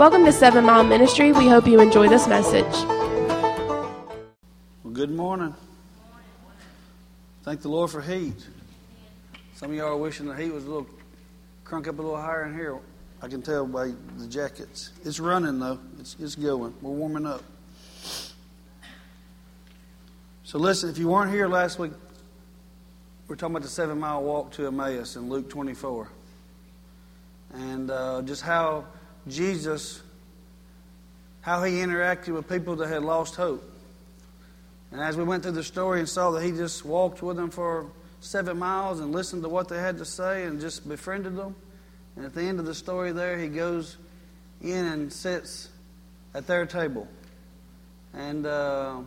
Welcome to Seven Mile Ministry. We hope you enjoy this message. Well, good morning. Thank the Lord for heat. Some of y'all are wishing the heat was a little crunk up a little higher in here. I can tell by the jackets. It's running though. It's it's going. We're warming up. So listen, if you weren't here last week, we're talking about the seven mile walk to Emmaus in Luke 24, and uh, just how Jesus, how he interacted with people that had lost hope. And as we went through the story and saw that he just walked with them for seven miles and listened to what they had to say and just befriended them. And at the end of the story, there, he goes in and sits at their table. And uh,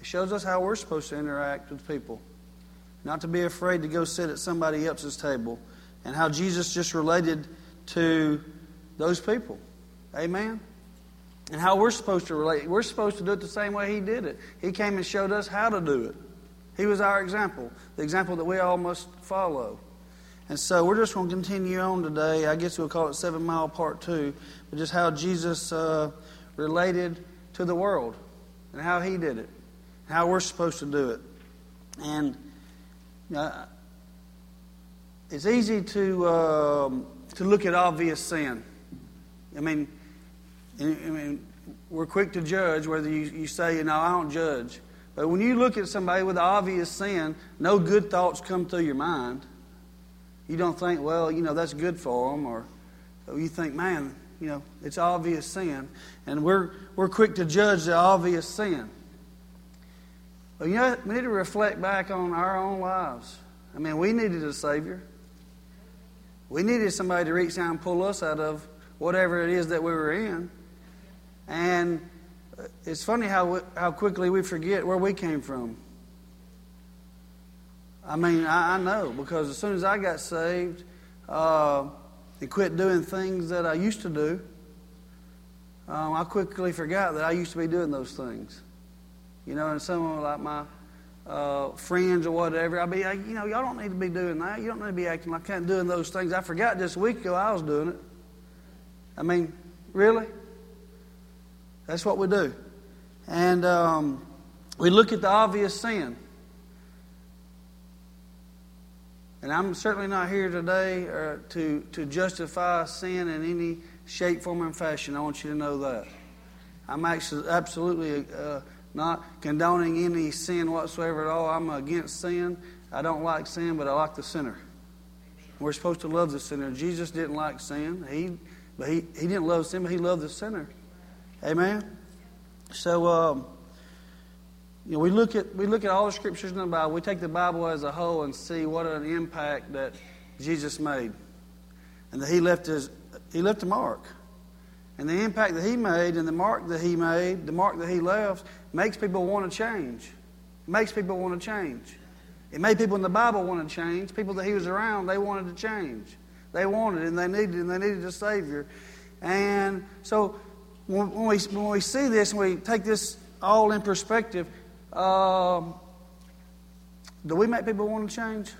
it shows us how we're supposed to interact with people. Not to be afraid to go sit at somebody else's table. And how Jesus just related to those people. Amen? And how we're supposed to relate. We're supposed to do it the same way he did it. He came and showed us how to do it. He was our example, the example that we all must follow. And so we're just going to continue on today. I guess we'll call it Seven Mile Part 2, but just how Jesus uh, related to the world and how he did it, how we're supposed to do it. And uh, it's easy to, um, to look at obvious sin. I mean, I mean, we're quick to judge whether you, you say, you know, I don't judge. But when you look at somebody with obvious sin, no good thoughts come through your mind. You don't think, well, you know, that's good for them, or you think, man, you know, it's obvious sin. And we're, we're quick to judge the obvious sin. But you know, we need to reflect back on our own lives. I mean, we needed a Savior. We needed somebody to reach down and pull us out of whatever it is that we were in. And it's funny how, how quickly we forget where we came from. I mean, I, I know because as soon as I got saved uh, and quit doing things that I used to do, um, I quickly forgot that I used to be doing those things. You know, and some of like my uh, friends or whatever, I'd be like, you know, y'all don't need to be doing that. You don't need to be acting like I'm doing those things. I forgot just a week ago I was doing it. I mean, really? That's what we do. And um, we look at the obvious sin. And I'm certainly not here today uh, to, to justify sin in any shape, form, and fashion. I want you to know that. I'm actually absolutely uh, not condoning any sin whatsoever at all. I'm against sin. I don't like sin, but I like the sinner. We're supposed to love the sinner. Jesus didn't like sin. He but he, he didn't love sin, but he loved the sinner. Amen? So, um, you know, we look at we look at all the scriptures in the Bible. We take the Bible as a whole and see what an impact that Jesus made, and that he left his he left a mark, and the impact that he made and the mark that he made, the mark that he left, makes people want to change. It makes people want to change. It made people in the Bible want to change. People that he was around, they wanted to change. They wanted and they needed and they needed a Savior. And so when we, when we see this and we take this all in perspective, um, do we make people want to change?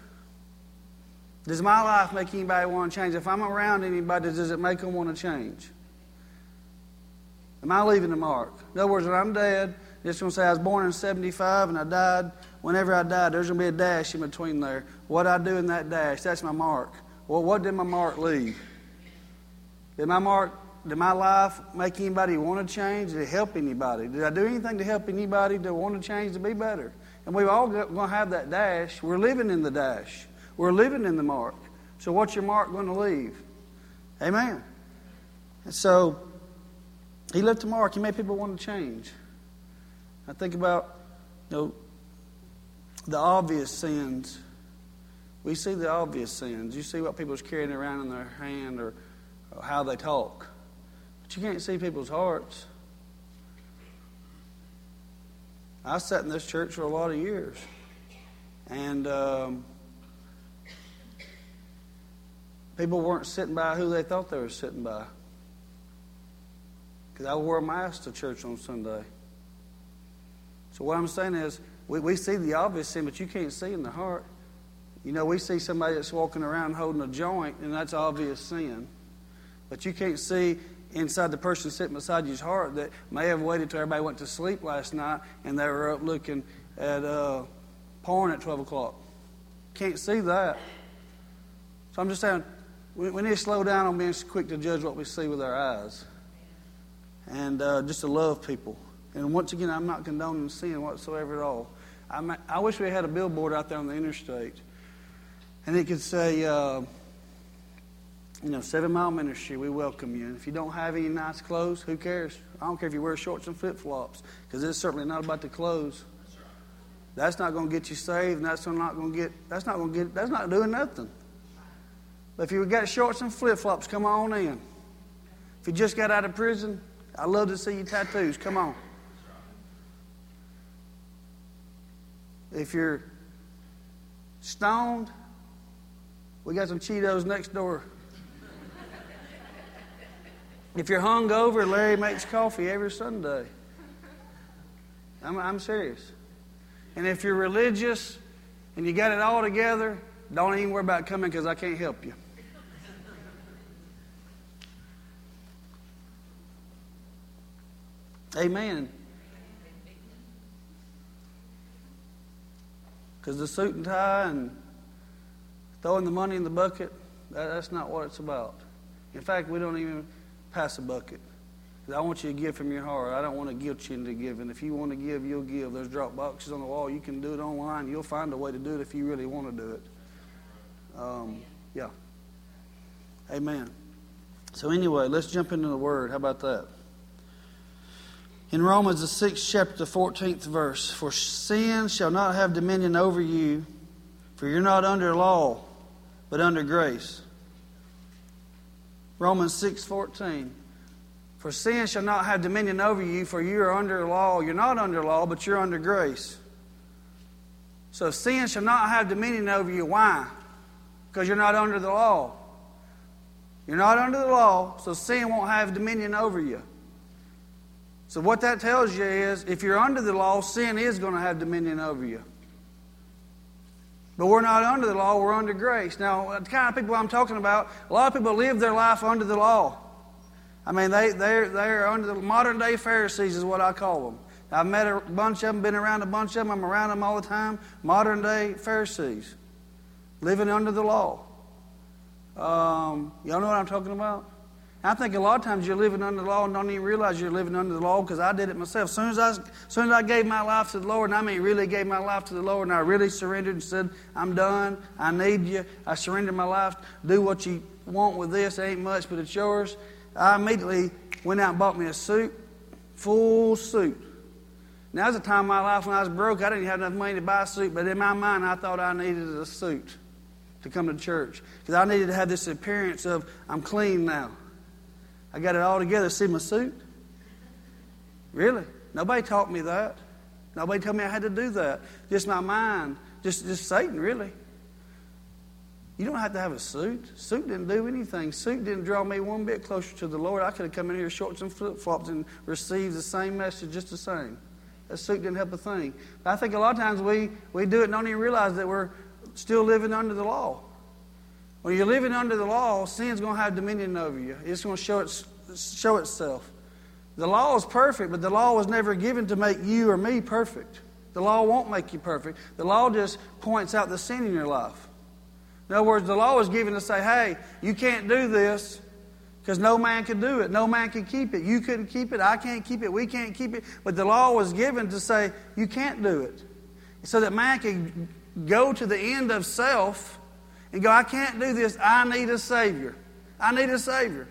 Does my life make anybody want to change? If I'm around anybody, does it make them want to change? Am I leaving the mark? In other words, when I'm dead, just going to say I was born in 75 and I died. Whenever I died, there's going to be a dash in between there. What I do in that dash, that's my mark. Well, what did my mark leave? Did my mark, did my life make anybody want to change? Did it help anybody? Did I do anything to help anybody to want to change to be better? And we've all going to have that dash. We're living in the dash. We're living in the mark. So what's your mark going to leave? Amen. And so he left a mark. He made people want to change. I think about you know the obvious sins we see the obvious sins. You see what people's carrying around in their hand or, or how they talk. But you can't see people's hearts. I sat in this church for a lot of years. And um, people weren't sitting by who they thought they were sitting by. Because I wore a mask to church on Sunday. So what I'm saying is, we, we see the obvious sin, but you can't see in the heart. You know, we see somebody that's walking around holding a joint, and that's obvious sin. But you can't see inside the person sitting beside you's heart that may have waited till everybody went to sleep last night and they were up looking at uh, porn at 12 o'clock. Can't see that. So I'm just saying, we, we need to slow down on being quick to judge what we see with our eyes and uh, just to love people. And once again, I'm not condoning sin whatsoever at all. I, I wish we had a billboard out there on the interstate and it could say, uh, you know, Seven Mile Ministry, we welcome you. And if you don't have any nice clothes, who cares? I don't care if you wear shorts and flip flops, because it's certainly not about the clothes. That's not going to get you saved, and that's not going to get. That's not going to get. That's not doing nothing. But if you got shorts and flip flops, come on in. If you just got out of prison, I'd love to see your tattoos. Come on. If you're stoned, we got some Cheetos next door. If you're hungover, Larry makes coffee every Sunday. I'm, I'm serious. And if you're religious and you got it all together, don't even worry about coming because I can't help you. Amen. Because the suit and tie and throwing the money in the bucket, that, that's not what it's about. In fact, we don't even pass a bucket. I want you to give from your heart. I don't want to guilt you into giving. If you want to give, you'll give. There's drop boxes on the wall. You can do it online. You'll find a way to do it if you really want to do it. Um, yeah. Amen. So, anyway, let's jump into the Word. How about that? In Romans, the sixth chapter, the 14th verse For sin shall not have dominion over you, for you're not under law, but under grace. Romans 6:14. For sin shall not have dominion over you, for you are under law. You're not under law, but you're under grace. So sin shall not have dominion over you. Why? Because you're not under the law. You're not under the law, so sin won't have dominion over you. So what that tells you is if you're under the law, sin is going to have dominion over you. But we're not under the law, we're under grace. Now, the kind of people I'm talking about, a lot of people live their life under the law. I mean, they, they're, they're under the modern day Pharisees, is what I call them. I've met a bunch of them, been around a bunch of them, I'm around them all the time. Modern day Pharisees, living under the law. Um, y'all know what I'm talking about? I think a lot of times you're living under the law and don't even realize you're living under the law because I did it myself. As soon as I, as soon as I gave my life to the Lord, and I mean really gave my life to the Lord, and I really surrendered and said, I'm done. I need you. I surrender my life. Do what you want with this. It ain't much, but it's yours. I immediately went out and bought me a suit, full suit. Now, was a time in my life when I was broke. I didn't have enough money to buy a suit, but in my mind, I thought I needed a suit to come to church because I needed to have this appearance of I'm clean now. I got it all together. See my suit? Really? Nobody taught me that. Nobody told me I had to do that. Just my mind. Just, just Satan, really. You don't have to have a suit. Suit didn't do anything. Suit didn't draw me one bit closer to the Lord. I could have come in here shorts and flip flops and received the same message just the same. That suit didn't help a thing. But I think a lot of times we, we do it and don't even realize that we're still living under the law. When you're living under the law, sin's going to have dominion over you. It's going to show, its, show itself. The law is perfect, but the law was never given to make you or me perfect. The law won't make you perfect. The law just points out the sin in your life. In other words, the law was given to say, hey, you can't do this because no man can do it. No man can keep it. You couldn't keep it. I can't keep it. We can't keep it. But the law was given to say, you can't do it. So that man can go to the end of self and go, I can't do this. I need a Savior. I need a Savior.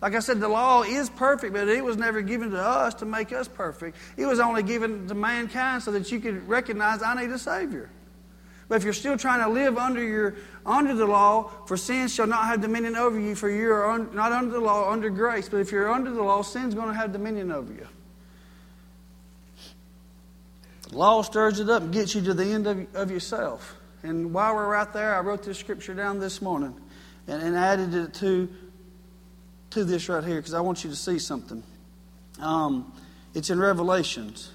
Like I said, the law is perfect, but it was never given to us to make us perfect. It was only given to mankind so that you could recognize I need a Savior. But if you're still trying to live under your under the law, for sin shall not have dominion over you, for you are un, not under the law, under grace. But if you're under the law, sin's going to have dominion over you. Law stirs it up and gets you to the end of, of yourself. And while we're right there, I wrote this scripture down this morning and, and added it to, to this right here because I want you to see something. Um, it's in Revelations.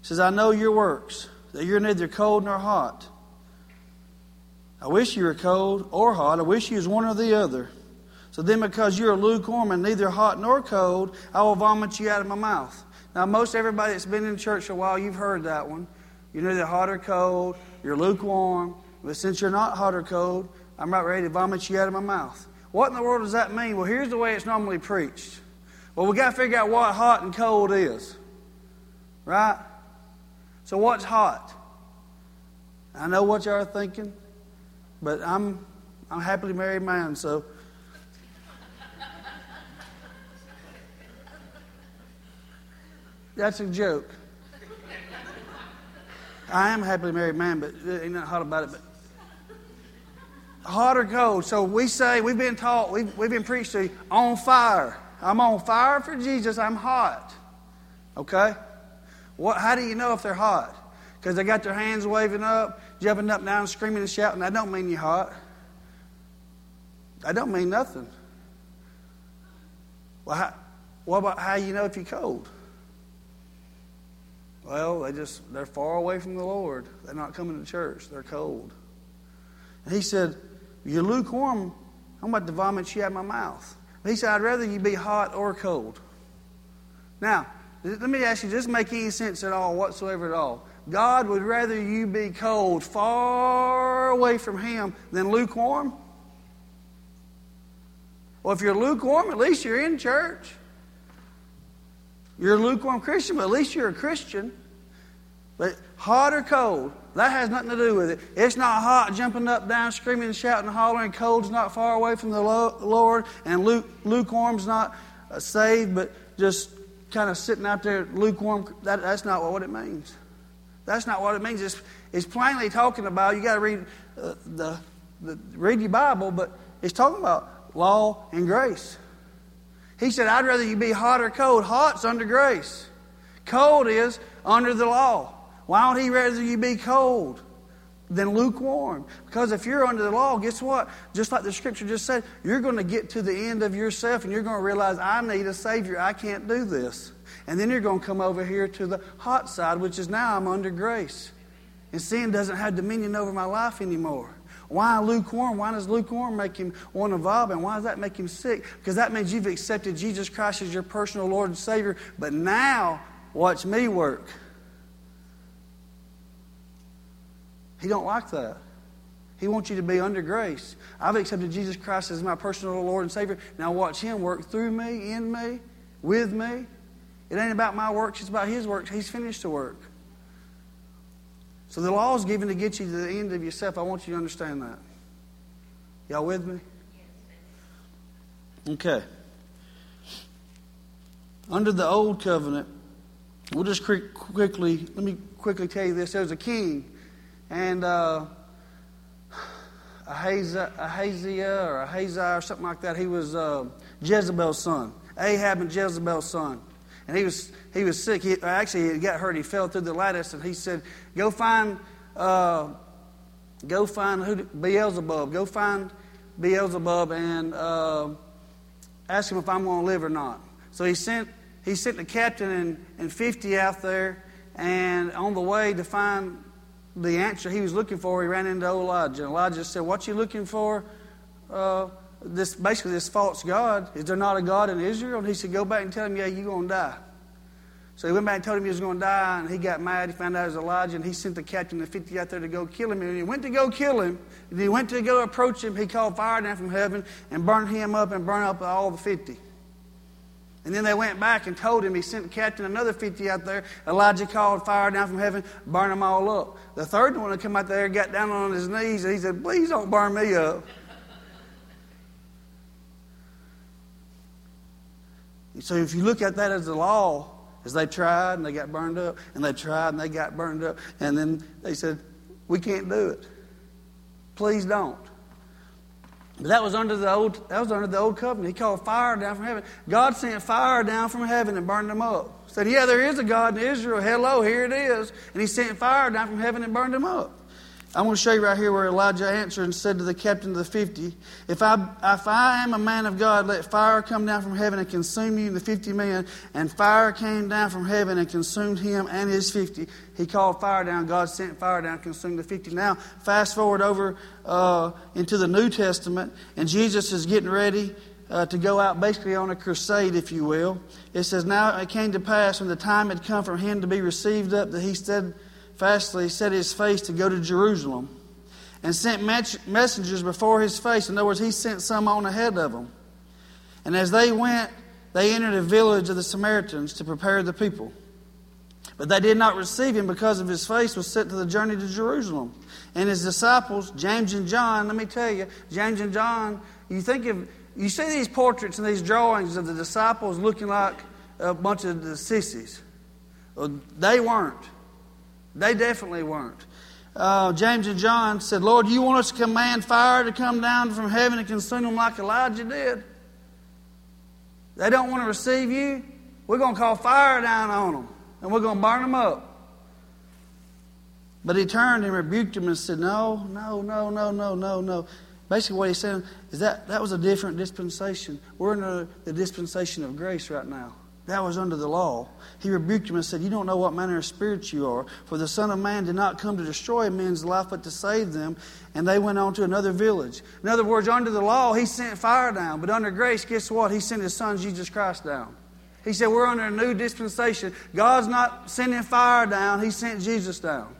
It says, I know your works, that you're neither cold nor hot. I wish you were cold or hot. I wish you was one or the other. So then, because you're lukewarm and neither hot nor cold, I will vomit you out of my mouth. Now, most everybody that's been in church a while, you've heard that one. You're neither hot or cold, you're lukewarm. But since you're not hot or cold, I'm not ready to vomit you out of my mouth. What in the world does that mean? Well, here's the way it's normally preached. Well, we got to figure out what hot and cold is. Right? So, what's hot? I know what y'all are thinking, but I'm I'm happily married man, so That's a joke. I am a happily married man, but ain't nothing hot about it. But hot or cold. So we say we've been taught, we've, we've been preached to on fire. I'm on fire for Jesus. I'm hot. Okay. What? How do you know if they're hot? Because they got their hands waving up, jumping up and down, screaming and shouting. That don't mean you're hot. That don't mean nothing. Well, how, what about how you know if you're cold? Well, they just they're far away from the Lord. They're not coming to church. They're cold. And he said, You're lukewarm. I'm about to vomit you out of my mouth. he said, I'd rather you be hot or cold. Now, let me ask you, does this make any sense at all, whatsoever at all? God would rather you be cold, far away from Him, than lukewarm? Well, if you're lukewarm, at least you're in church. You're a lukewarm Christian, but at least you're a Christian. But hot or cold, that has nothing to do with it. It's not hot, jumping up, down, screaming, shouting, hollering. Cold's not far away from the Lord, and lukewarm's not uh, saved, but just kind of sitting out there lukewarm. That, that's not what it means. That's not what it means. It's, it's plainly talking about. You got to read uh, the, the read your Bible, but it's talking about law and grace. He said, I'd rather you be hot or cold. Hot's under grace, cold is under the law. Why would he rather you be cold than lukewarm? Because if you're under the law, guess what? Just like the scripture just said, you're going to get to the end of yourself and you're going to realize, I need a Savior. I can't do this. And then you're going to come over here to the hot side, which is now I'm under grace. And sin doesn't have dominion over my life anymore. Why lukewarm? Why does lukewarm make him want to vomit? And why does that make him sick? Because that means you've accepted Jesus Christ as your personal Lord and Savior. But now, watch me work. He don't like that. He wants you to be under grace. I've accepted Jesus Christ as my personal Lord and Savior. Now watch Him work through me, in me, with me. It ain't about my works, it's about His work. He's finished the work. So the law is given to get you to the end of yourself. I want you to understand that. Y'all with me? Okay. Under the old covenant, we'll just quickly, let me quickly tell you this. There was a king, and uh, Ahaziah or Ahaziah or something like that, he was uh, Jezebel's son. Ahab and Jezebel's son. And he was, he was sick. He, actually, he got hurt. He fell through the lattice, and he said, Go find, uh, go find who, Beelzebub. Go find Beelzebub and uh, ask him if I'm going to live or not. So he sent, he sent the captain and, and 50 out there, and on the way to find the answer he was looking for, he ran into Elijah. And Elijah said, What you looking for? Uh, this basically this false God. Is there not a God in Israel? And he said, Go back and tell him, yeah, you're going to die. So he went back and told him he was going to die, and he got mad. He found out it was Elijah, and he sent the captain of 50 out there to go kill him. And he went to go kill him, and he went to go approach him. He called fire down from heaven and burned him up and burned up all the 50. And then they went back and told him, he sent captain another 50 out there. Elijah called fire down from heaven, burned them all up. The third one to come out there got down on his knees, and he said, Please don't burn me up. So if you look at that as the law, as they tried and they got burned up, and they tried and they got burned up, and then they said, We can't do it. Please don't. But that was under the old that was under the old covenant. He called fire down from heaven. God sent fire down from heaven and burned them up. Said, Yeah, there is a God in Israel. Hello, here it is. And he sent fire down from heaven and burned them up. I'm going to show you right here where Elijah answered and said to the captain of the fifty, if I, if I am a man of God, let fire come down from heaven and consume you and the fifty men. And fire came down from heaven and consumed him and his fifty. He called fire down. God sent fire down, consumed the fifty. Now, fast forward over uh, into the New Testament, and Jesus is getting ready uh, to go out basically on a crusade, if you will. It says, Now it came to pass when the time had come for him to be received up that he steadfastly set his face to go to Jerusalem and sent messengers before his face. In other words, he sent some on ahead of him. And as they went, they entered a village of the Samaritans to prepare the people. But they did not receive him because of his face was set to the journey to Jerusalem. And his disciples, James and John, let me tell you, James and John, you think of, you see these portraits and these drawings of the disciples looking like a bunch of the sissies. Well, they weren't. They definitely weren't. Uh, James and John said, Lord, you want us to command fire to come down from heaven and consume them like Elijah did? They don't want to receive you? We're going to call fire down on them and we're going to burn them up. But he turned and rebuked him and said, No, no, no, no, no, no, no. Basically, what he's saying is that that was a different dispensation. We're in the dispensation of grace right now. That was under the law. He rebuked him and said, You don't know what manner of spirit you are. For the Son of Man did not come to destroy men's life, but to save them. And they went on to another village. In other words, under the law, he sent fire down. But under grace, guess what? He sent his Son, Jesus Christ, down. He said, We're under a new dispensation. God's not sending fire down, He sent Jesus down.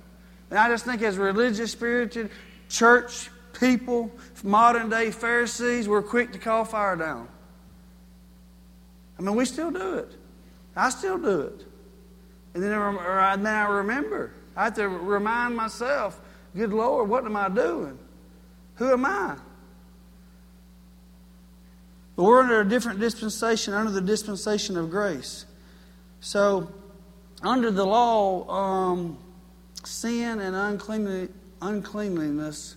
And I just think, as religious, spirited church people, modern day Pharisees, we're quick to call fire down. I mean, we still do it. I still do it. And then, I, I remember. I have to remind myself, good Lord, what am I doing? Who am I? But we're under a different dispensation, under the dispensation of grace. So, under the law, um, sin and uncleanliness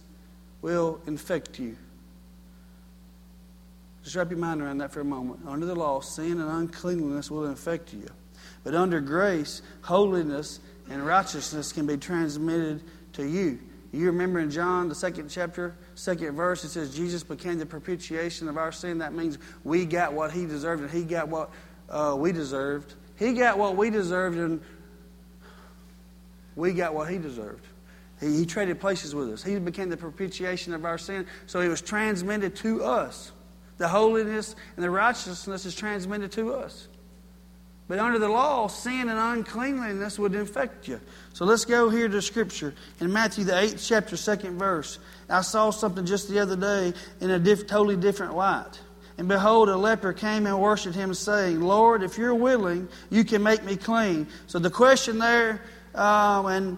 will infect you. Just wrap your mind around that for a moment. Under the law, sin and uncleanliness will infect you. But under grace, holiness and righteousness can be transmitted to you. You remember in John, the second chapter, second verse, it says, Jesus became the propitiation of our sin. That means we got what he deserved and he got what uh, we deserved. He got what we deserved and we got what he deserved. He, he traded places with us. He became the propitiation of our sin, so he was transmitted to us. The holiness and the righteousness is transmitted to us. But under the law, sin and uncleanliness would infect you. So let's go here to Scripture. In Matthew, the 8th chapter, 2nd verse. I saw something just the other day in a diff- totally different light. And behold, a leper came and worshipped him, saying, Lord, if you're willing, you can make me clean. So the question there, um, and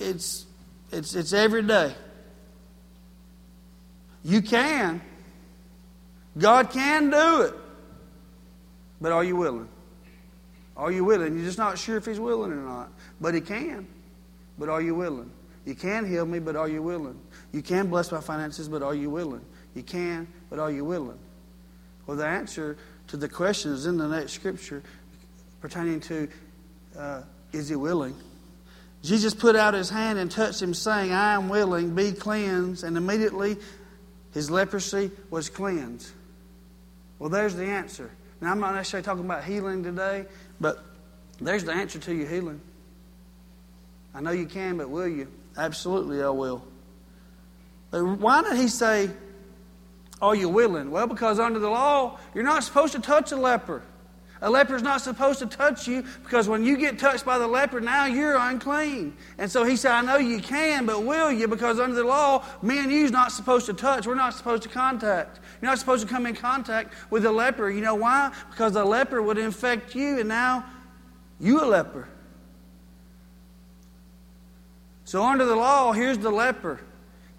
it's, it's, it's every day. You can, God can do it. But are you willing? Are you willing? You're just not sure if He's willing or not. But He can. But are you willing? You can heal me, but are you willing? You can bless my finances, but are you willing? You can, but are you willing? Well, the answer to the question is in the next scripture pertaining to uh, is He willing? Jesus put out His hand and touched him, saying, I am willing, be cleansed. And immediately his leprosy was cleansed. Well, there's the answer. Now, I'm not necessarily talking about healing today, but there's the answer to your healing. I know you can, but will you? Absolutely, I will. But why did he say, Are you willing? Well, because under the law, you're not supposed to touch a leper. A leper's not supposed to touch you because when you get touched by the leper, now you're unclean. And so he said, I know you can, but will you? Because under the law, me and you's not supposed to touch. We're not supposed to contact. You're not supposed to come in contact with a leper. You know why? Because the leper would infect you, and now you a leper. So under the law, here's the leper.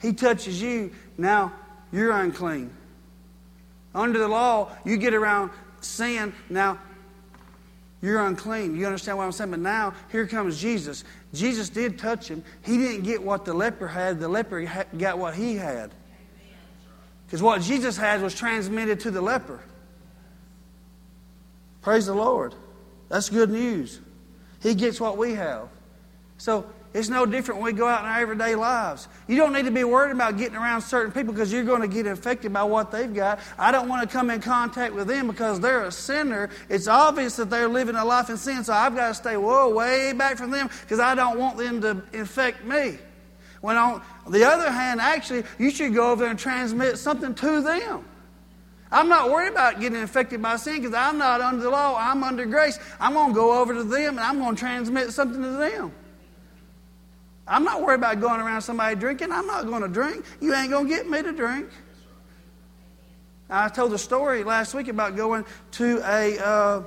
He touches you, now you're unclean. Under the law, you get around sin, now you're unclean. You understand what I'm saying? But now, here comes Jesus. Jesus did touch him. He didn't get what the leper had, the leper got what he had. Because what Jesus had was transmitted to the leper. Praise the Lord. That's good news. He gets what we have. So it's no different when we go out in our everyday lives. You don't need to be worried about getting around certain people because you're going to get infected by what they've got. I don't want to come in contact with them because they're a sinner. It's obvious that they're living a life in sin, so I've got to stay whoa, way back from them because I don't want them to infect me. When on the other hand, actually, you should go over there and transmit something to them. I'm not worried about getting infected by sin because I'm not under the law. I'm under grace. I'm going to go over to them and I'm going to transmit something to them. I'm not worried about going around somebody drinking. I'm not going to drink. You ain't going to get me to drink. I told the story last week about going to a uh,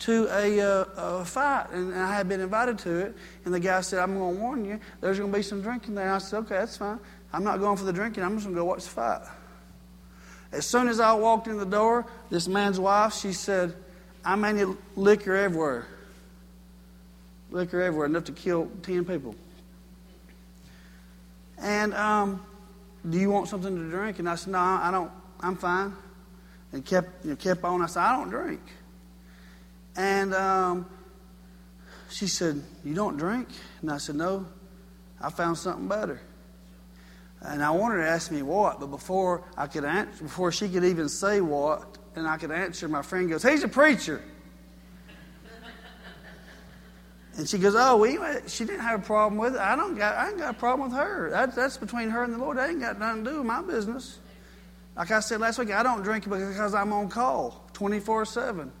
to a, uh, a, fight, and I had been invited to it. And the guy said, "I'm going to warn you. There's going to be some drinking there." I said, "Okay, that's fine. I'm not going for the drinking. I'm just going to go watch the fight." As soon as I walked in the door, this man's wife, she said, "I mean, liquor everywhere." Liquor everywhere, enough to kill 10 people. And um, do you want something to drink? And I said, no, I don't. I'm fine. And kept, you know, kept on. I said, I don't drink. And um, she said, you don't drink? And I said, no, I found something better. And I wanted to ask me what, but before I could answer, before she could even say what, and I could answer, my friend goes, he's a preacher. And she goes, "Oh, we, she didn't have a problem with it. I don't got, I ain't got a problem with her. That, that's between her and the Lord. That ain't got nothing to do with my business." Like I said last week, I don't drink because I'm on call 24 seven.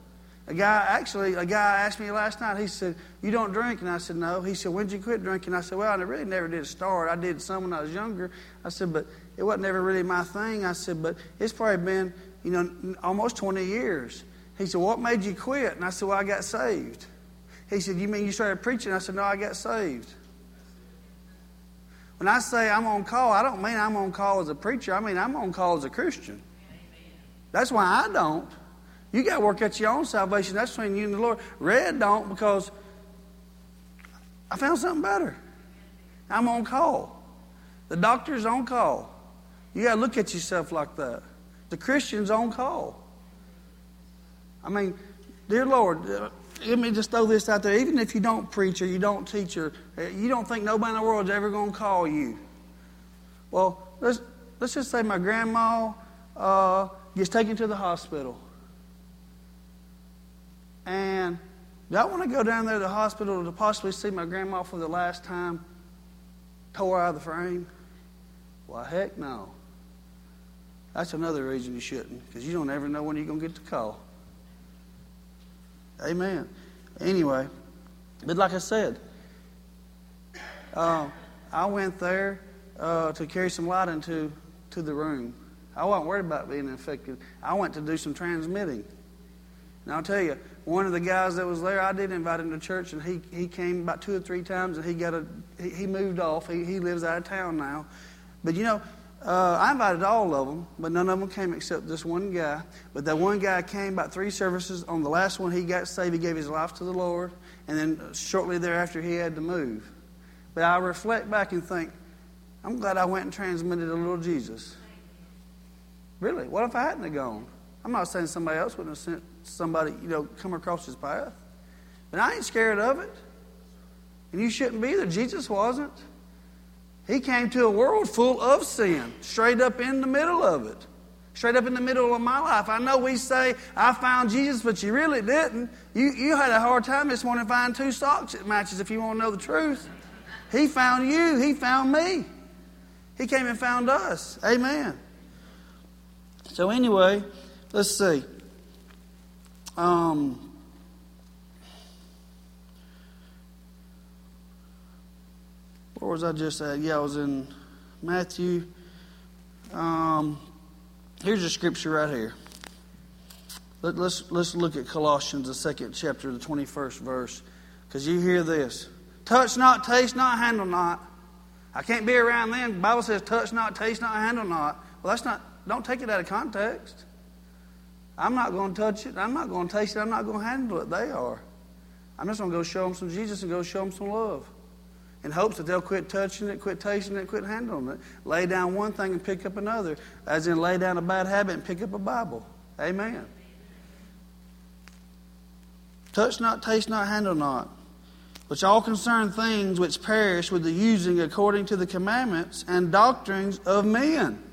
A guy actually, a guy asked me last night. He said, "You don't drink?" And I said, "No." He said, "When'd you quit drinking?" I said, "Well, I really never did start. I did some when I was younger." I said, "But it wasn't ever really my thing." I said, "But it's probably been, you know, almost 20 years." He said, "What made you quit?" And I said, "Well, I got saved." He said, You mean you started preaching? I said, No, I got saved. When I say I'm on call, I don't mean I'm on call as a preacher. I mean I'm on call as a Christian. That's why I don't. You got to work at your own salvation. That's between you and the Lord. Red don't because I found something better. I'm on call. The doctor's on call. You got to look at yourself like that. The Christian's on call. I mean, dear Lord, let me just throw this out there. Even if you don't preach or you don't teach or uh, you don't think nobody in the world is ever going to call you. Well, let's, let's just say my grandma uh, gets taken to the hospital. And do I want to go down there to the hospital to possibly see my grandma for the last time tore out of the frame? Well, heck no. That's another reason you shouldn't, because you don't ever know when you're going to get the call. Amen. Anyway, but like I said, uh, I went there uh, to carry some light into to the room. I wasn't worried about being infected. I went to do some transmitting. And I'll tell you, one of the guys that was there, I did invite him to church, and he, he came about two or three times, and he got a he, he moved off. He, he lives out of town now. But you know, uh, I invited all of them, but none of them came except this one guy. But that one guy came about three services. On the last one, he got saved. He gave his life to the Lord. And then shortly thereafter, he had to move. But I reflect back and think, I'm glad I went and transmitted a little Jesus. Really? What if I hadn't have gone? I'm not saying somebody else wouldn't have sent somebody, you know, come across his path. But I ain't scared of it. And you shouldn't be either. Jesus wasn't. He came to a world full of sin, straight up in the middle of it. Straight up in the middle of my life. I know we say, I found Jesus, but you really didn't. You, you had a hard time this morning finding two socks that matches if you want to know the truth. He found you, He found me. He came and found us. Amen. So, anyway, let's see. Um, Where was I just at? Yeah, I was in Matthew. Um, here's a scripture right here. Let, let's, let's look at Colossians, the second chapter, the 21st verse. Because you hear this touch not, taste not, handle not. I can't be around them. The Bible says touch not, taste not, handle not. Well, that's not, don't take it out of context. I'm not going to touch it. I'm not going to taste it. I'm not going to handle it. They are. I'm just going to go show them some Jesus and go show them some love in hopes that they'll quit touching it, quit tasting it, quit handling it. Lay down one thing and pick up another, as in lay down a bad habit and pick up a Bible. Amen. Touch not, taste not, handle not, which all concern things which perish with the using according to the commandments and doctrines of men.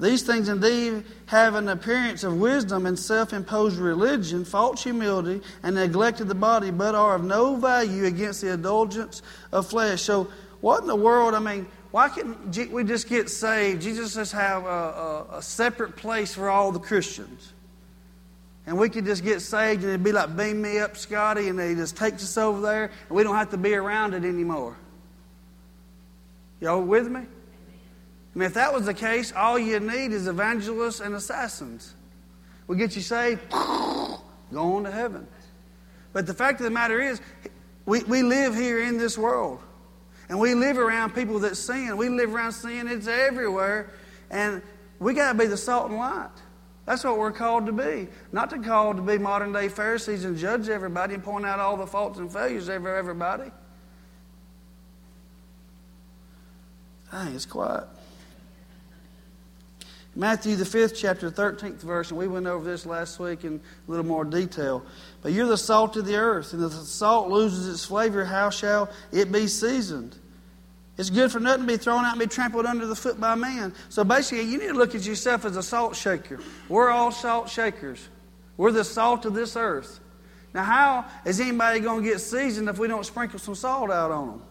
These things indeed have an appearance of wisdom and self imposed religion, false humility, and neglect of the body, but are of no value against the indulgence of flesh. So, what in the world? I mean, why can't we just get saved? Jesus just have a, a, a separate place for all the Christians. And we could just get saved and it'd be like, beam me up, Scotty, and they just takes us over there and we don't have to be around it anymore. Y'all with me? I mean, if that was the case, all you need is evangelists and assassins. We get you saved, go on to heaven. But the fact of the matter is, we, we live here in this world. And we live around people that sin. We live around sin, it's everywhere. And we got to be the salt and light. That's what we're called to be. Not to call to be modern day Pharisees and judge everybody and point out all the faults and failures of everybody. Dang, it's quiet. Matthew, the fifth chapter, 13th verse, and we went over this last week in a little more detail. But you're the salt of the earth, and if the salt loses its flavor, how shall it be seasoned? It's good for nothing to be thrown out and be trampled under the foot by man. So basically, you need to look at yourself as a salt shaker. We're all salt shakers. We're the salt of this earth. Now, how is anybody going to get seasoned if we don't sprinkle some salt out on them?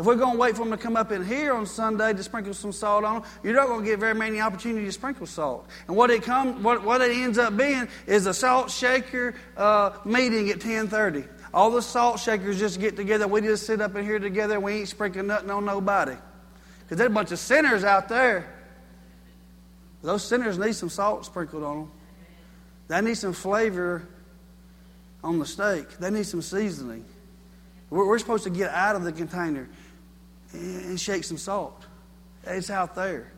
If we're going to wait for them to come up in here on Sunday to sprinkle some salt on them, you're not going to get very many opportunities to sprinkle salt. And what it comes, what, what it ends up being is a salt shaker uh, meeting at 10:30. All the salt shakers just get together. We just sit up in here together. We ain't sprinkling nothing on nobody, because there's a bunch of sinners out there. Those sinners need some salt sprinkled on them. They need some flavor on the steak. They need some seasoning. We're, we're supposed to get out of the container and shake some salt. It's out there.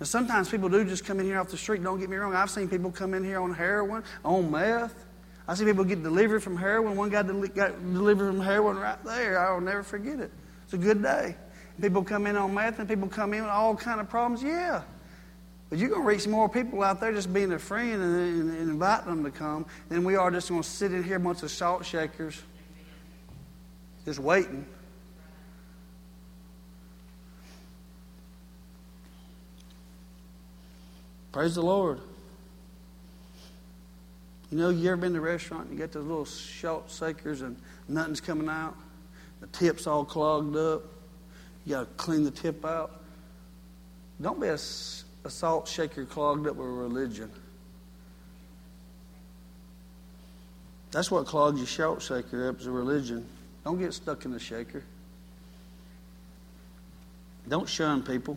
Now, sometimes people do just come in here off the street. Don't get me wrong. I've seen people come in here on heroin, on meth. I see people get delivered from heroin. One guy got delivered from heroin right there. I'll never forget it. It's a good day. People come in on meth and people come in with all kind of problems. Yeah. But you're going to reach more people out there just being a friend and, and, and inviting them to come than we are just going to sit in here, a bunch of salt shakers, just waiting. Praise the Lord. You know, you ever been to a restaurant and you get those little salt shakers and nothing's coming out? The tip's all clogged up. You got to clean the tip out. Don't be a, a salt shaker clogged up with religion. That's what clogs your salt shaker up is a religion. Don't get stuck in the shaker. Don't shun people.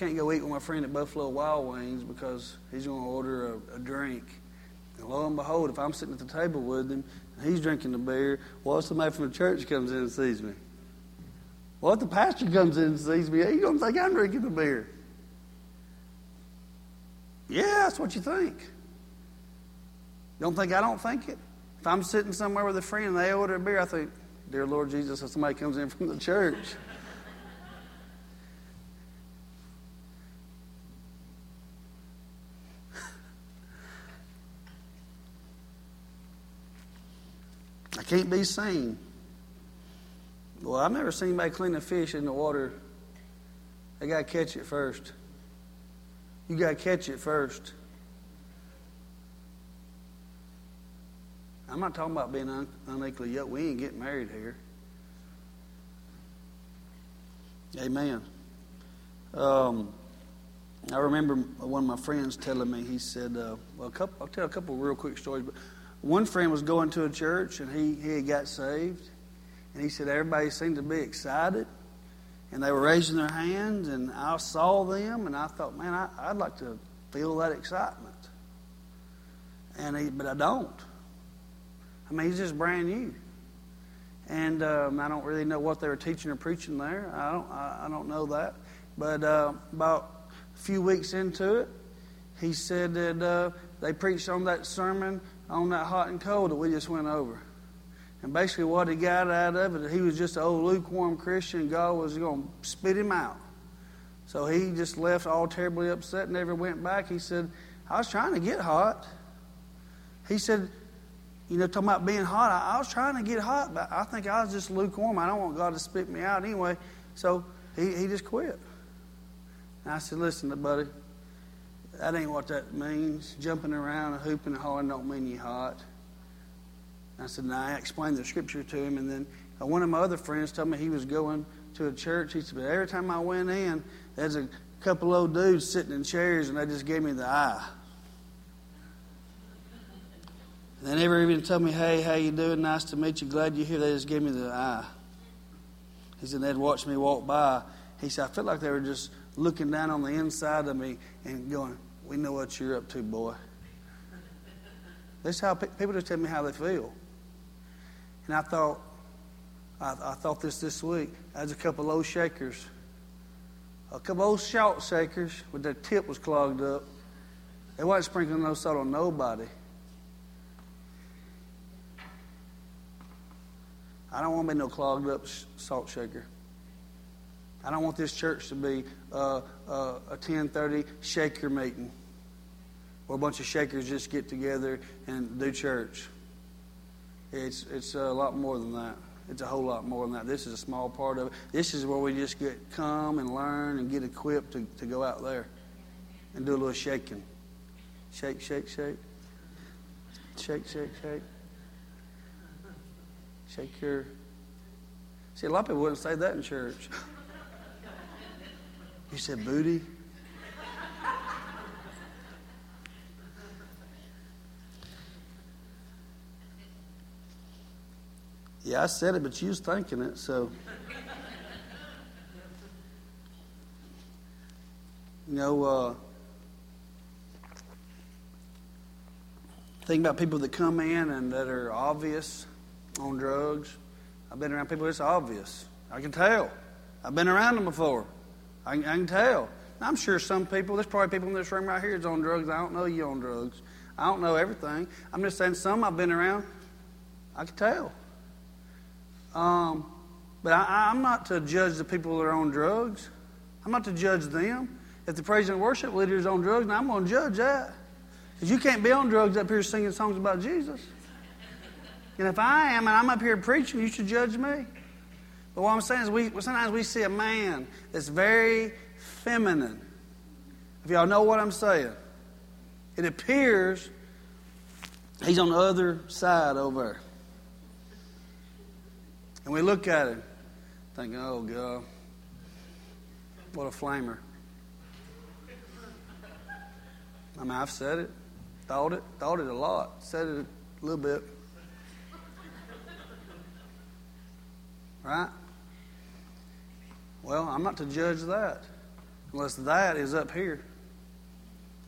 Can't go eat with my friend at Buffalo Wild Wings because he's going to order a, a drink. And lo and behold, if I'm sitting at the table with him and he's drinking the beer, what if somebody from the church comes in and sees me? What if the pastor comes in and sees me? He's going to think I'm drinking the beer. Yeah, that's what you think. You don't think I don't think it? If I'm sitting somewhere with a friend and they order a beer, I think, Dear Lord Jesus, if somebody comes in from the church. Can't be seen. Well, I've never seen anybody clean a fish in the water. They got to catch it first. You got to catch it first. I'm not talking about being un- unequally yoked. We ain't getting married here. Amen. Um, I remember one of my friends telling me, he said, uh, well, couple, I'll tell a couple real quick stories, but one friend was going to a church and he, he had got saved. And he said everybody seemed to be excited. And they were raising their hands, and I saw them, and I thought, man, I, would like to feel that excitement. And he, but I don't. I mean, he's just brand new, and um, I don't really know what they were teaching or preaching there. I don't, I, I don't know that. But uh, about a few weeks into it, he said that uh, they preached on that sermon on that hot and cold that we just went over. And basically, what he got out of it, he was just an old lukewarm Christian. God was going to spit him out. So he just left all terribly upset, and never went back. He said, I was trying to get hot. He said, you know, talking about being hot, I, I was trying to get hot, but I think I was just lukewarm. I don't want God to spit me out anyway. So he, he just quit. And I said, listen, buddy, that ain't what that means. Jumping around and hooping and hollering don't mean you hot. I said, "No." I explained the scripture to him, and then uh, one of my other friends told me he was going to a church. He said, "But every time I went in, there's a couple old dudes sitting in chairs, and they just gave me the eye." They never even told me, "Hey, how you doing? Nice to meet you. Glad you're here." They just gave me the eye. He said they'd watch me walk by. He said I felt like they were just looking down on the inside of me and going, "We know what you're up to, boy." This is how pe- people just tell me how they feel. And I thought, I, I thought this this week. There's a couple old shakers, a couple old short shakers with their tip was clogged up. They wasn't sprinkling no salt on nobody. I don't want to be no clogged up salt shaker. I don't want this church to be uh, uh, a 1030 shaker meeting where a bunch of shakers just get together and do church. It's, it's a lot more than that. It's a whole lot more than that. This is a small part of it. This is where we just get come and learn and get equipped to, to go out there and do a little shaking. Shake, shake, shake. Shake, shake, shake. Shake your. See, a lot of people wouldn't say that in church. You said booty? Yeah, I said it, but you was thinking it, so. You know, uh, think about people that come in and that are obvious on drugs. I've been around people that's obvious. I can tell. I've been around them before. I, I can tell. I'm sure some people, there's probably people in this room right here that's on drugs. I don't know you on drugs. I don't know everything. I'm just saying some I've been around, I can tell. Um, but I, am not to judge the people that are on drugs. I'm not to judge them. If the praise and worship leader is on drugs, now I'm going to judge that. Because you can't be on drugs up here singing songs about Jesus. And if I am and I'm up here preaching, you should judge me. But what I'm saying is, we, sometimes we see a man that's very feminine. If y'all know what I'm saying, it appears he's on the other side over there. And we look at it, thinking, oh, God, what a flamer. I mean, I've said it, thought it, thought it a lot, said it a little bit. Right? Well, I'm not to judge that unless that is up here.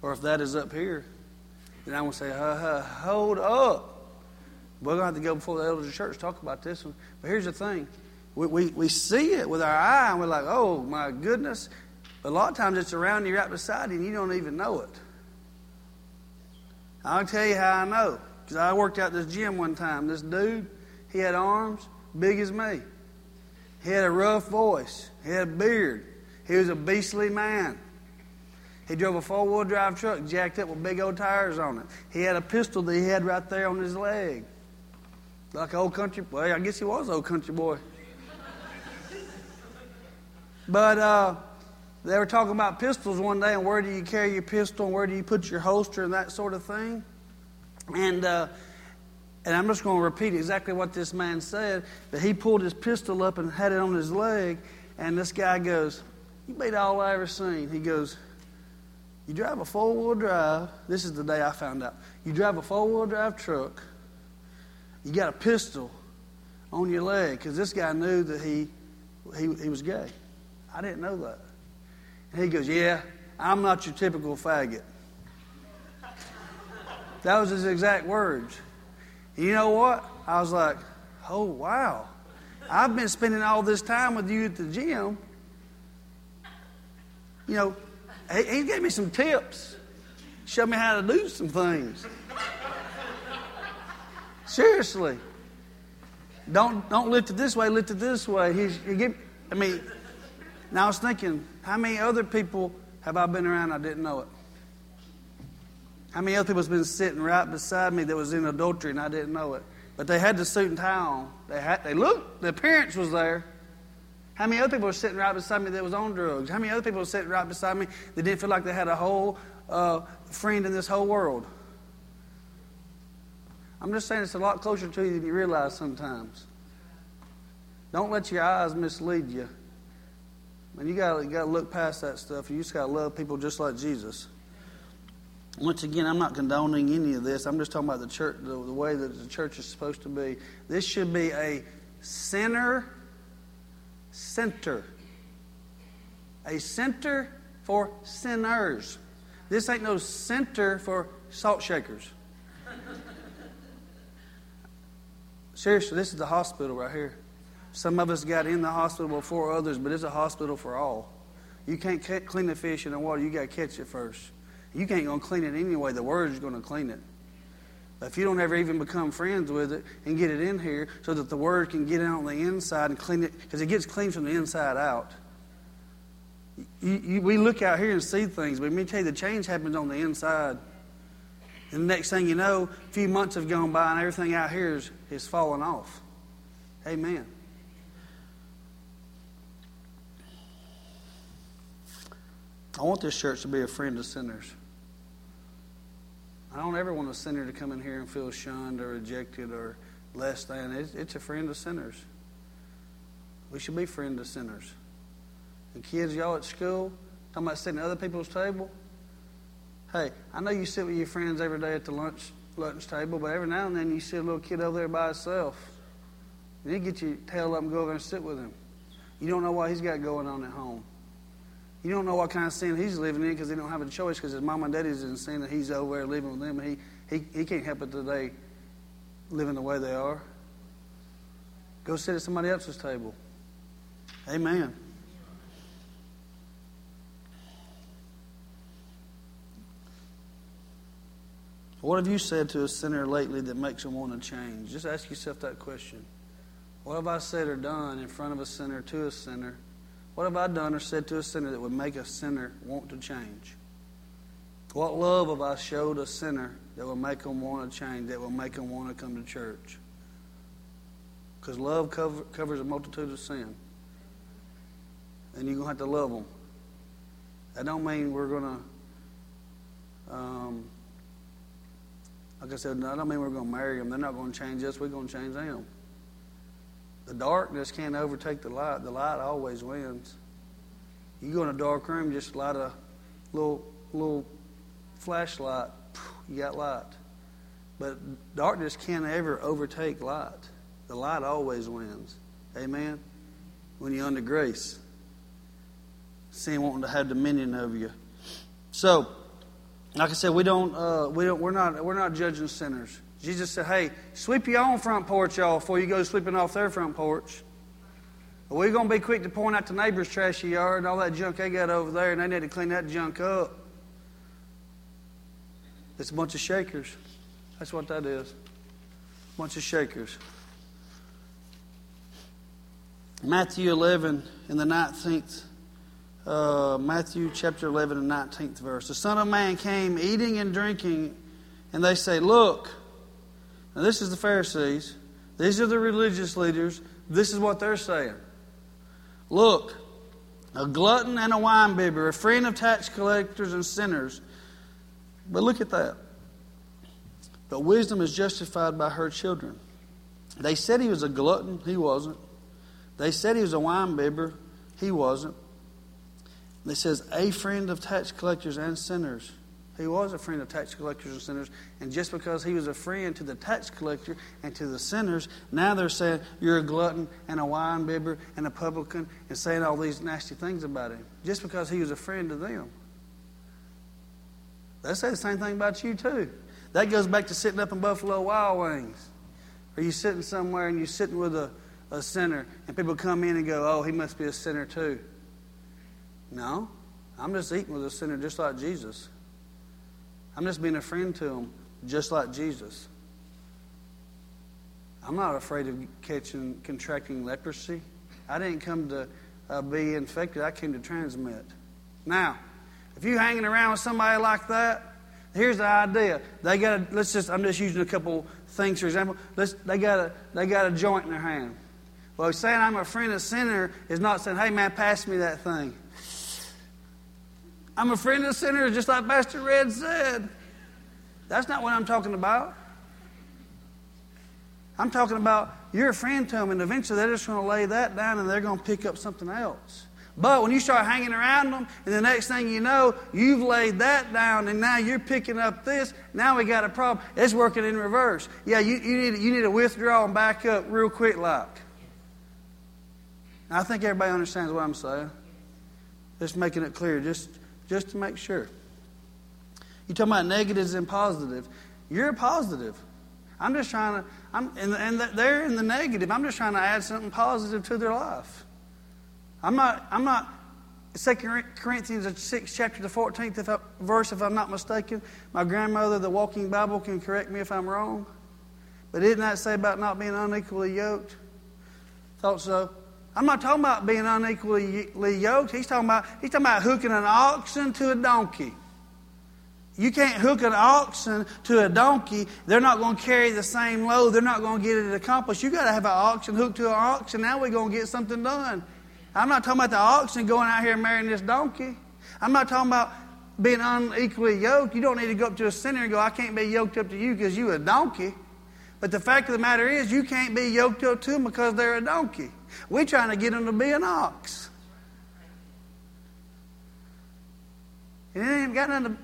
Or if that is up here, then I'm going to say, hold up. We're going to have to go before the elders of the church talk about this one. But here's the thing we, we, we see it with our eye and we're like, oh my goodness. A lot of times it's around you right beside you and you don't even know it. I'll tell you how I know. Because I worked out this gym one time. This dude, he had arms big as me. He had a rough voice. He had a beard. He was a beastly man. He drove a four wheel drive truck jacked up with big old tires on it. He had a pistol that he had right there on his leg. Like old country boy. I guess he was old country boy. but uh, they were talking about pistols one day and where do you carry your pistol and where do you put your holster and that sort of thing. And uh, and I'm just going to repeat exactly what this man said. But he pulled his pistol up and had it on his leg. And this guy goes, You beat all I ever seen. He goes, You drive a four wheel drive. This is the day I found out. You drive a four wheel drive truck. You got a pistol on your leg because this guy knew that he, he, he was gay. I didn't know that. And he goes, Yeah, I'm not your typical faggot. That was his exact words. You know what? I was like, oh, wow. I've been spending all this time with you at the gym. You know, he, he gave me some tips, showed me how to do some things. Seriously. Don't, don't lift it this way, lift it this way. He's, he give, I mean, now I was thinking, how many other people have I been around I didn't know it? How many other people's been sitting right beside me that was in adultery and I didn't know it? But they had the suit and tie on. They had they looked, the appearance was there. How many other people were sitting right beside me that was on drugs? How many other people were sitting right beside me that didn't feel like they had a whole uh, friend in this whole world? I'm just saying it's a lot closer to you than you realize sometimes. Don't let your eyes mislead you. And you got you got to look past that stuff. You just got to love people just like Jesus. Once again, I'm not condoning any of this. I'm just talking about the church, the, the way that the church is supposed to be. This should be a sinner center. A center for sinners. This ain't no center for salt shakers. Seriously, this is the hospital right here. Some of us got in the hospital before others, but it's a hospital for all. You can't clean the fish in the water, you got to catch it first. You can't go clean it anyway. The Word is going to clean it. If you don't ever even become friends with it and get it in here so that the Word can get out on the inside and clean it, because it gets clean from the inside out. You, you, we look out here and see things, but let me tell you, the change happens on the inside. And the next thing you know, a few months have gone by and everything out here is, is falling off. Amen. I want this church to be a friend of sinners. I don't ever want a sinner to come in here and feel shunned or rejected or less than. It's, it's a friend of sinners. We should be friend of sinners. And kids, y'all at school, talking about sitting at other people's table. Hey, I know you sit with your friends every day at the lunch lunch table, but every now and then you see a little kid over there by himself. You get your tail up and go over and sit with him. You don't know what he's got going on at home. You don't know what kind of sin he's living in because he don't have a choice because his mom and daddy's in sin and he's over there living with them and he, he, he can't help it today living the way they are. Go sit at somebody else's table. Amen. What have you said to a sinner lately that makes them want to change? Just ask yourself that question. What have I said or done in front of a sinner to a sinner? What have I done or said to a sinner that would make a sinner want to change? What love have I showed a sinner that will make them want to change, that will make them want to come to church? Because love cover, covers a multitude of sin. And you're going to have to love them. That don't mean we're going to, um, like I said, I don't mean we're going to marry them. They're not going to change us. We're going to change them. The darkness can't overtake the light. The light always wins. You go in a dark room, just light a little little flashlight, you got light. But darkness can't ever overtake light. The light always wins. Amen. When you're under grace, sin wanting to have dominion over you. So, like I said, we don't, uh, we don't, we're not, we're not judging sinners. Jesus said, hey, sweep your own front porch off before you go sweeping off their front porch. We're going to be quick to point out the neighbor's trashy yard and all that junk they got over there, and they need to clean that junk up. It's a bunch of shakers. That's what that is. A bunch of shakers. Matthew 11 in the 19th, uh, Matthew chapter 11 and 19th verse. The Son of Man came eating and drinking, and they say, Look, now, this is the Pharisees. These are the religious leaders. This is what they're saying. Look, a glutton and a winebibber, a friend of tax collectors and sinners. But look at that. But wisdom is justified by her children. They said he was a glutton. He wasn't. They said he was a winebibber. He wasn't. It says, a friend of tax collectors and sinners. He was a friend of tax collectors and sinners. And just because he was a friend to the tax collector and to the sinners, now they're saying you're a glutton and a wine bibber and a publican and saying all these nasty things about him. Just because he was a friend to them. They say the same thing about you, too. That goes back to sitting up in Buffalo Wild Wings. Or you sitting somewhere and you're sitting with a, a sinner, and people come in and go, oh, he must be a sinner, too. No, I'm just eating with a sinner just like Jesus. I'm just being a friend to him just like Jesus. I'm not afraid of catching, contracting leprosy. I didn't come to uh, be infected, I came to transmit. Now, if you're hanging around with somebody like that, here's the idea. They got a, let's just, I'm just using a couple things for example. Let's, they, got a, they got a joint in their hand. Well, saying I'm a friend of sinner is not saying, hey man, pass me that thing. I'm a friend of sinners, just like Pastor Red said. That's not what I'm talking about. I'm talking about you're a friend to them, and eventually they're just going to lay that down and they're going to pick up something else. But when you start hanging around them, and the next thing you know, you've laid that down, and now you're picking up this. Now we got a problem. It's working in reverse. Yeah, you, you need you need to withdraw and back up real quick, like. I think everybody understands what I'm saying. Just making it clear, just just to make sure. You talking about negatives and positive. You're a positive. I'm just trying to. I'm and, they're in the negative. I'm just trying to add something positive to their life. I'm not, I'm not, 2 Corinthians 6, chapter the 14th if verse, if I'm not mistaken. My grandmother, the Walking Bible, can correct me if I'm wrong. But didn't that say about not being unequally yoked? Thought so. I'm not talking about being unequally yoked. He's talking about, he's talking about hooking an oxen to a donkey. You can't hook an oxen to a donkey. They're not going to carry the same load. They're not going to get it accomplished. you got to have an oxen hooked to an oxen. Now we're going to get something done. I'm not talking about the oxen going out here and marrying this donkey. I'm not talking about being unequally yoked. You don't need to go up to a sinner and go, I can't be yoked up to you because you're a donkey. But the fact of the matter is, you can't be yoked up to them because they're a donkey. We're trying to get them to be an ox. And it ain't got nothing to,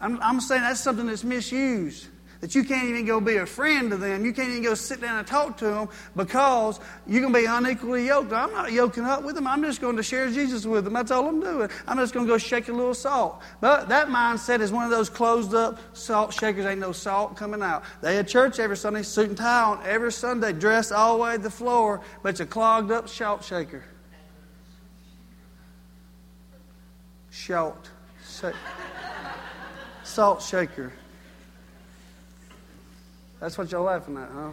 I'm, I'm saying that's something that's misused that you can't even go be a friend to them. You can't even go sit down and talk to them because you're going to be unequally yoked. I'm not yoking up with them. I'm just going to share Jesus with them. That's all I'm doing. I'm just going to go shake a little salt. But that mindset is one of those closed up salt shakers. Ain't no salt coming out. They had church every Sunday, suit and tie on every Sunday, dressed all the way to the floor, but it's a clogged up salt shaker. Salt. Salt shaker. That's what you're laughing at, huh?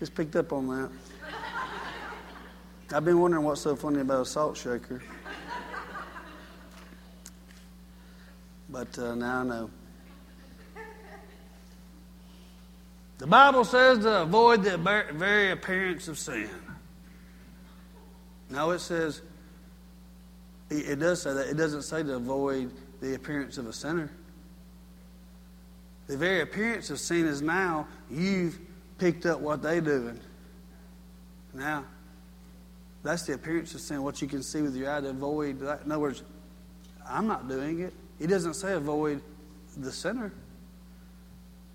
Just picked up on that. I've been wondering what's so funny about a salt shaker. But uh, now I know. The Bible says to avoid the very appearance of sin. No, it says, it does say that. It doesn't say to avoid the appearance of a sinner. The very appearance of sin is now you've picked up what they're doing. Now, that's the appearance of sin, what you can see with your eye to avoid that. In other words, I'm not doing it. He doesn't say avoid the sinner.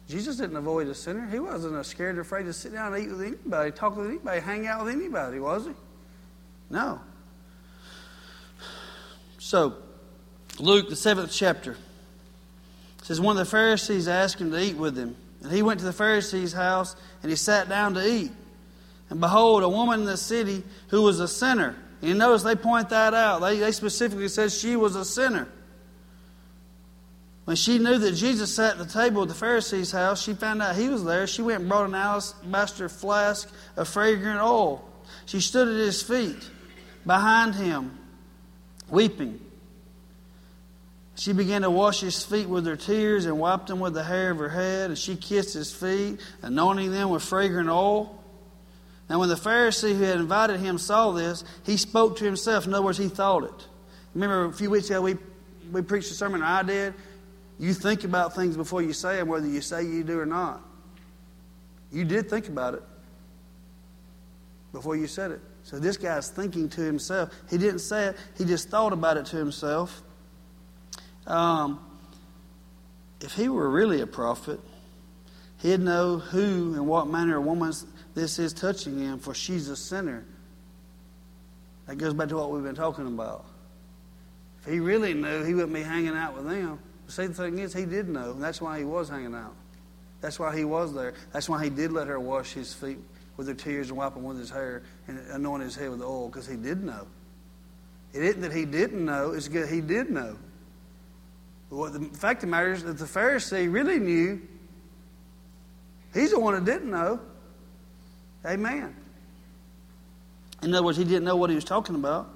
Jesus didn't avoid a sinner. He wasn't scared or afraid to sit down and eat with anybody, talk with anybody, hang out with anybody, was he? No. So, Luke, the seventh chapter says one of the Pharisees asked him to eat with him. And he went to the Pharisee's house and he sat down to eat. And behold, a woman in the city who was a sinner. And you notice they point that out. They, they specifically said she was a sinner. When she knew that Jesus sat at the table at the Pharisee's house, she found out he was there. She went and brought an alabaster flask of fragrant oil. She stood at his feet behind him, weeping. She began to wash his feet with her tears and wiped them with the hair of her head, and she kissed his feet, anointing them with fragrant oil. Now, when the Pharisee who had invited him saw this, he spoke to himself. In other words, he thought it. Remember a few weeks ago we, we preached a sermon, I did? You think about things before you say them, whether you say you do or not. You did think about it before you said it. So this guy's thinking to himself. He didn't say it, he just thought about it to himself. Um, if he were really a prophet, he'd know who and what manner of woman this is touching him, for she's a sinner. That goes back to what we've been talking about. If he really knew, he wouldn't be hanging out with them. See, the thing is, he did know, and that's why he was hanging out. That's why he was there. That's why he did let her wash his feet with her tears and wipe them with his hair and anoint his head with oil, because he did know. It isn't that he didn't know, it's that he did know. Well, the fact of the matter is that the Pharisee really knew. He's the one that didn't know. Amen. In other words, he didn't know what he was talking about.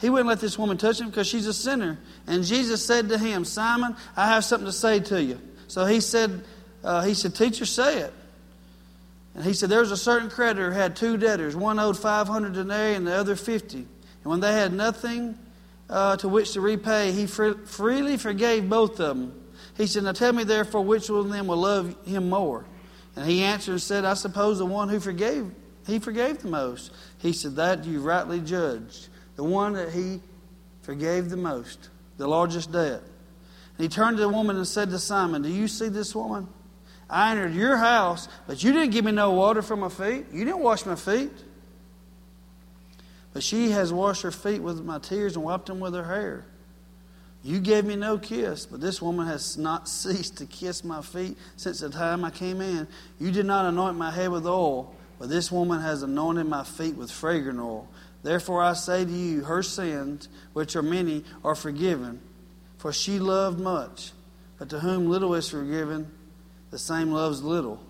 He wouldn't let this woman touch him because she's a sinner. And Jesus said to him, Simon, I have something to say to you. So he said, uh, he said, Teacher, say it. And he said, There was a certain creditor who had two debtors. One owed 500 denarii and the other 50. And when they had nothing uh, to which to repay, he freely forgave both of them. He said, Now tell me therefore which one of them will love him more. And he answered and said, I suppose the one who forgave, he forgave the most. He said, That you rightly judged. The one that he forgave the most, the largest debt. And he turned to the woman and said to Simon, Do you see this woman? I entered your house, but you didn't give me no water for my feet. You didn't wash my feet. But she has washed her feet with my tears and wiped them with her hair. You gave me no kiss, but this woman has not ceased to kiss my feet since the time I came in. You did not anoint my head with oil, but this woman has anointed my feet with fragrant oil. Therefore I say to you, her sins, which are many, are forgiven, for she loved much. But to whom little is forgiven, the same loves little.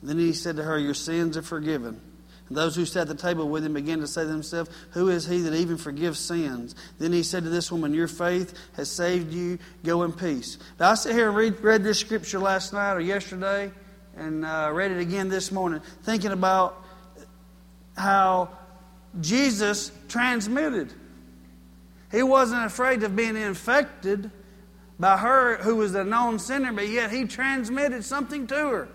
And then he said to her, Your sins are forgiven. And those who sat at the table with him began to say to themselves, Who is he that even forgives sins? Then he said to this woman, Your faith has saved you. Go in peace. Now, I sit here and read, read this scripture last night or yesterday and uh, read it again this morning, thinking about how Jesus transmitted. He wasn't afraid of being infected by her who was a known sinner, but yet he transmitted something to her.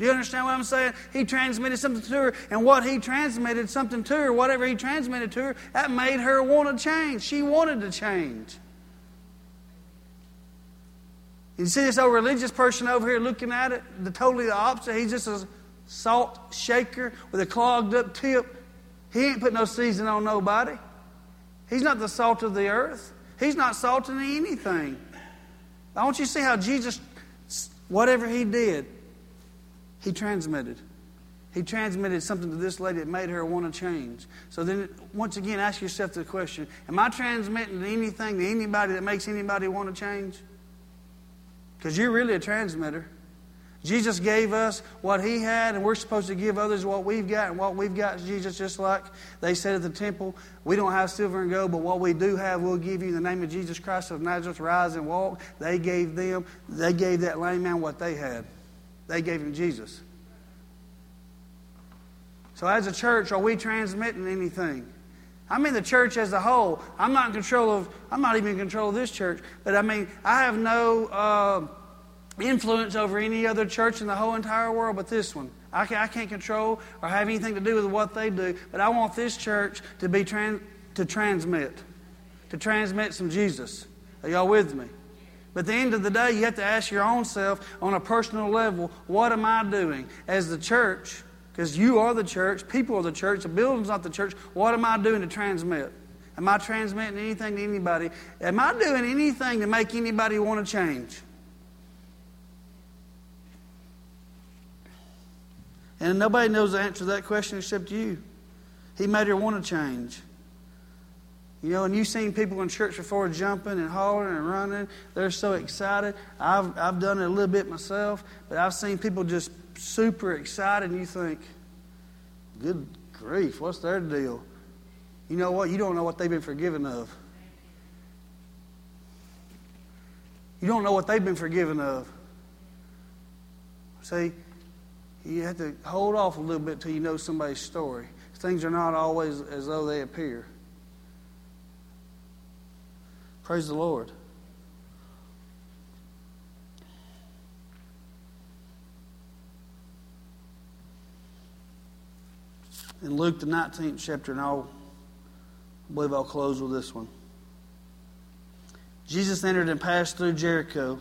Do you understand what I'm saying? He transmitted something to her, and what he transmitted something to her, whatever he transmitted to her, that made her want to change. She wanted to change. You see this old religious person over here looking at it, the totally the opposite. He's just a salt shaker with a clogged up tip. He ain't put no season on nobody. He's not the salt of the earth. He's not salting anything. I want you to see how Jesus, whatever he did, he transmitted. He transmitted something to this lady that made her want to change. So then, once again, ask yourself the question Am I transmitting anything to anybody that makes anybody want to change? Because you're really a transmitter. Jesus gave us what He had, and we're supposed to give others what we've got. And what we've got is Jesus, just like they said at the temple, we don't have silver and gold, but what we do have, we'll give you in the name of Jesus Christ of Nazareth. Rise and walk. They gave them, they gave that lame man what they had. They gave him Jesus. So, as a church, are we transmitting anything? I mean, the church as a whole. I'm not in control of. I'm not even in control of this church. But I mean, I have no uh, influence over any other church in the whole entire world, but this one. I, can, I can't control or have anything to do with what they do. But I want this church to be trans, to transmit, to transmit some Jesus. Are y'all with me? But at the end of the day, you have to ask your own self on a personal level what am I doing? As the church, because you are the church, people are the church, the building's not the church, what am I doing to transmit? Am I transmitting anything to anybody? Am I doing anything to make anybody want to change? And nobody knows the answer to that question except you. He made her want to change. You know, and you've seen people in church before jumping and hollering and running. They're so excited. I've, I've done it a little bit myself, but I've seen people just super excited, and you think, good grief, what's their deal? You know what? You don't know what they've been forgiven of. You don't know what they've been forgiven of. See, you have to hold off a little bit till you know somebody's story. Things are not always as though they appear. Praise the Lord. In Luke, the 19th chapter, and I'll, I believe I'll close with this one. Jesus entered and passed through Jericho.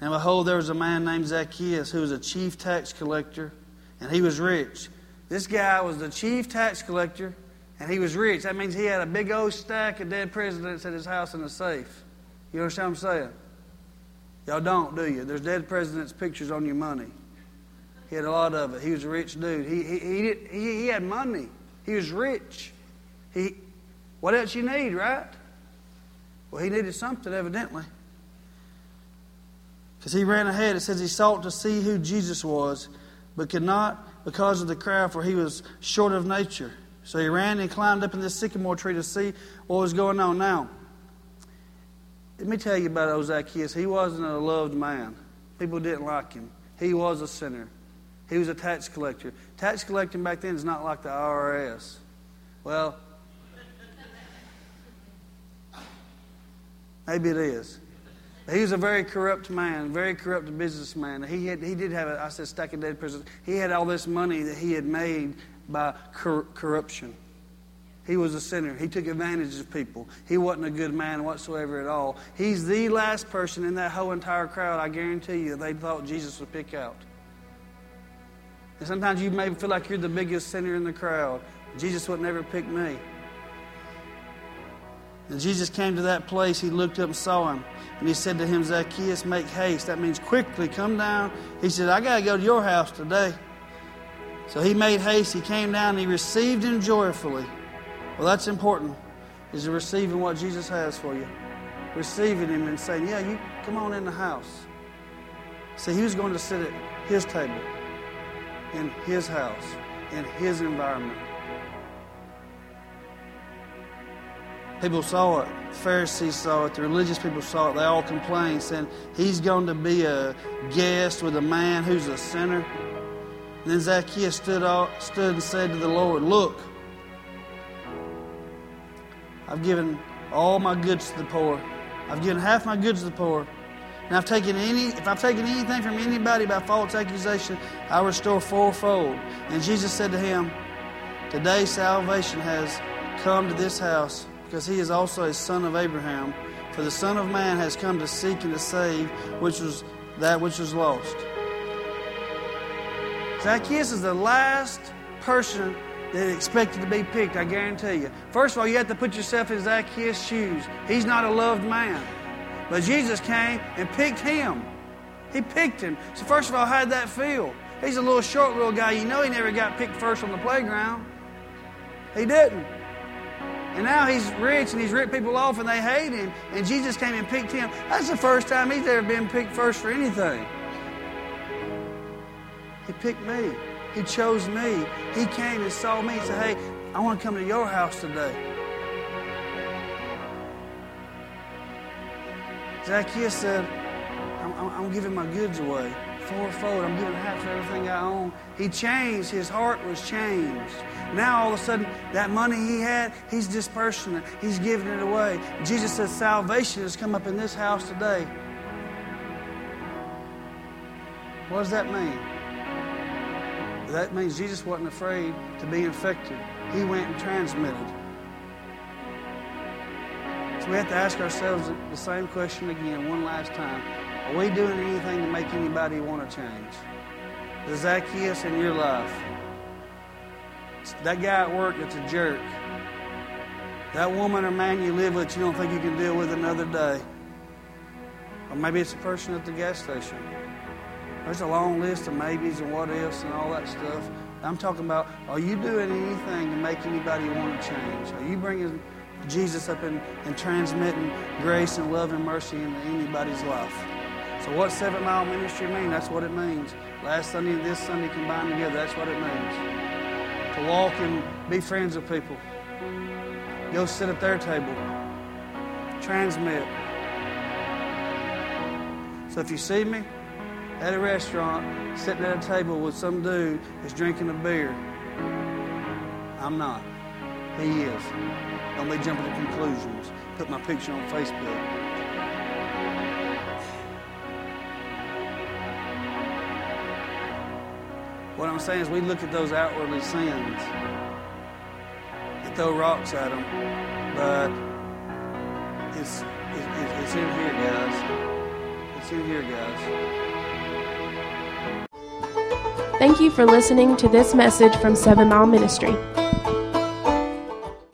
And behold, there was a man named Zacchaeus who was a chief tax collector, and he was rich. This guy was the chief tax collector and he was rich. That means he had a big old stack of dead presidents at his house in a safe. You understand what I'm saying? Y'all don't, do you? There's dead presidents' pictures on your money. He had a lot of it. He was a rich dude. He, he, he, did, he, he had money. He was rich. He, what else you need, right? Well, he needed something, evidently. Because he ran ahead. It says he sought to see who Jesus was, but could not because of the crowd, for he was short of nature. So he ran and climbed up in this sycamore tree to see what was going on. Now, let me tell you about old Zacchaeus. He wasn't a loved man. People didn't like him. He was a sinner. He was a tax collector. Tax collecting back then is not like the IRS. Well, maybe it is. He was a very corrupt man, very corrupt businessman. He had, he did have, a, I said, stack of dead prisoners. He had all this money that he had made by cor- corruption. He was a sinner. He took advantage of people. He wasn't a good man whatsoever at all. He's the last person in that whole entire crowd, I guarantee you, they thought Jesus would pick out. And sometimes you may feel like you're the biggest sinner in the crowd. Jesus would never pick me. And Jesus came to that place. He looked up and saw him. And he said to him, Zacchaeus, make haste. That means quickly, come down. He said, I got to go to your house today. So he made haste. He came down and he received him joyfully. Well, that's important, is receiving what Jesus has for you. Receiving him and saying, Yeah, you come on in the house. See, he was going to sit at his table, in his house, in his environment. People saw it. Pharisees saw it. The religious people saw it. They all complained, saying, He's going to be a guest with a man who's a sinner. Then Zacchaeus stood, out, stood and said to the Lord, Look, I've given all my goods to the poor. I've given half my goods to the poor. And I've taken any, if I've taken anything from anybody by false accusation, I restore fourfold. And Jesus said to him, Today salvation has come to this house because he is also a son of Abraham. For the Son of Man has come to seek and to save which was that which was lost. Zacchaeus is the last person that expected to be picked, I guarantee you. First of all, you have to put yourself in Zacchaeus' shoes. He's not a loved man. But Jesus came and picked him. He picked him. So, first of all, how'd that feel? He's a little short little guy. You know he never got picked first on the playground. He didn't. And now he's rich and he's ripped people off and they hate him. And Jesus came and picked him. That's the first time he's ever been picked first for anything. He picked me. He chose me. He came and saw me and said, Hey, I want to come to your house today. Zacchaeus said, I'm, I'm, I'm giving my goods away fourfold. I'm giving half of everything I own. He changed. His heart was changed. Now all of a sudden, that money he had, he's dispersing it. He's giving it away. Jesus says salvation has come up in this house today. What does that mean? That means Jesus wasn't afraid to be infected. He went and transmitted. So we have to ask ourselves the same question again, one last time. Are we doing anything to make anybody want to change? The Zacchaeus in your life, that guy at work that's a jerk, that woman or man you live with you don't think you can deal with another day, or maybe it's a person at the gas station. There's a long list of maybes and what ifs and all that stuff. I'm talking about are you doing anything to make anybody want to change? Are you bringing Jesus up and, and transmitting grace and love and mercy into anybody's life? So what seven mile ministry mean? That's what it means. Last Sunday and this Sunday combined together, that's what it means. To walk and be friends with people. Go sit at their table. Transmit. So if you see me at a restaurant, sitting at a table with some dude that's drinking a beer, I'm not. He is. Don't be jumping to conclusions. Put my picture on Facebook. What I'm saying is, we look at those outwardly sins and throw rocks at them, but it's, it's, it's in here, guys. It's in here, guys. Thank you for listening to this message from Seven Mile Ministry.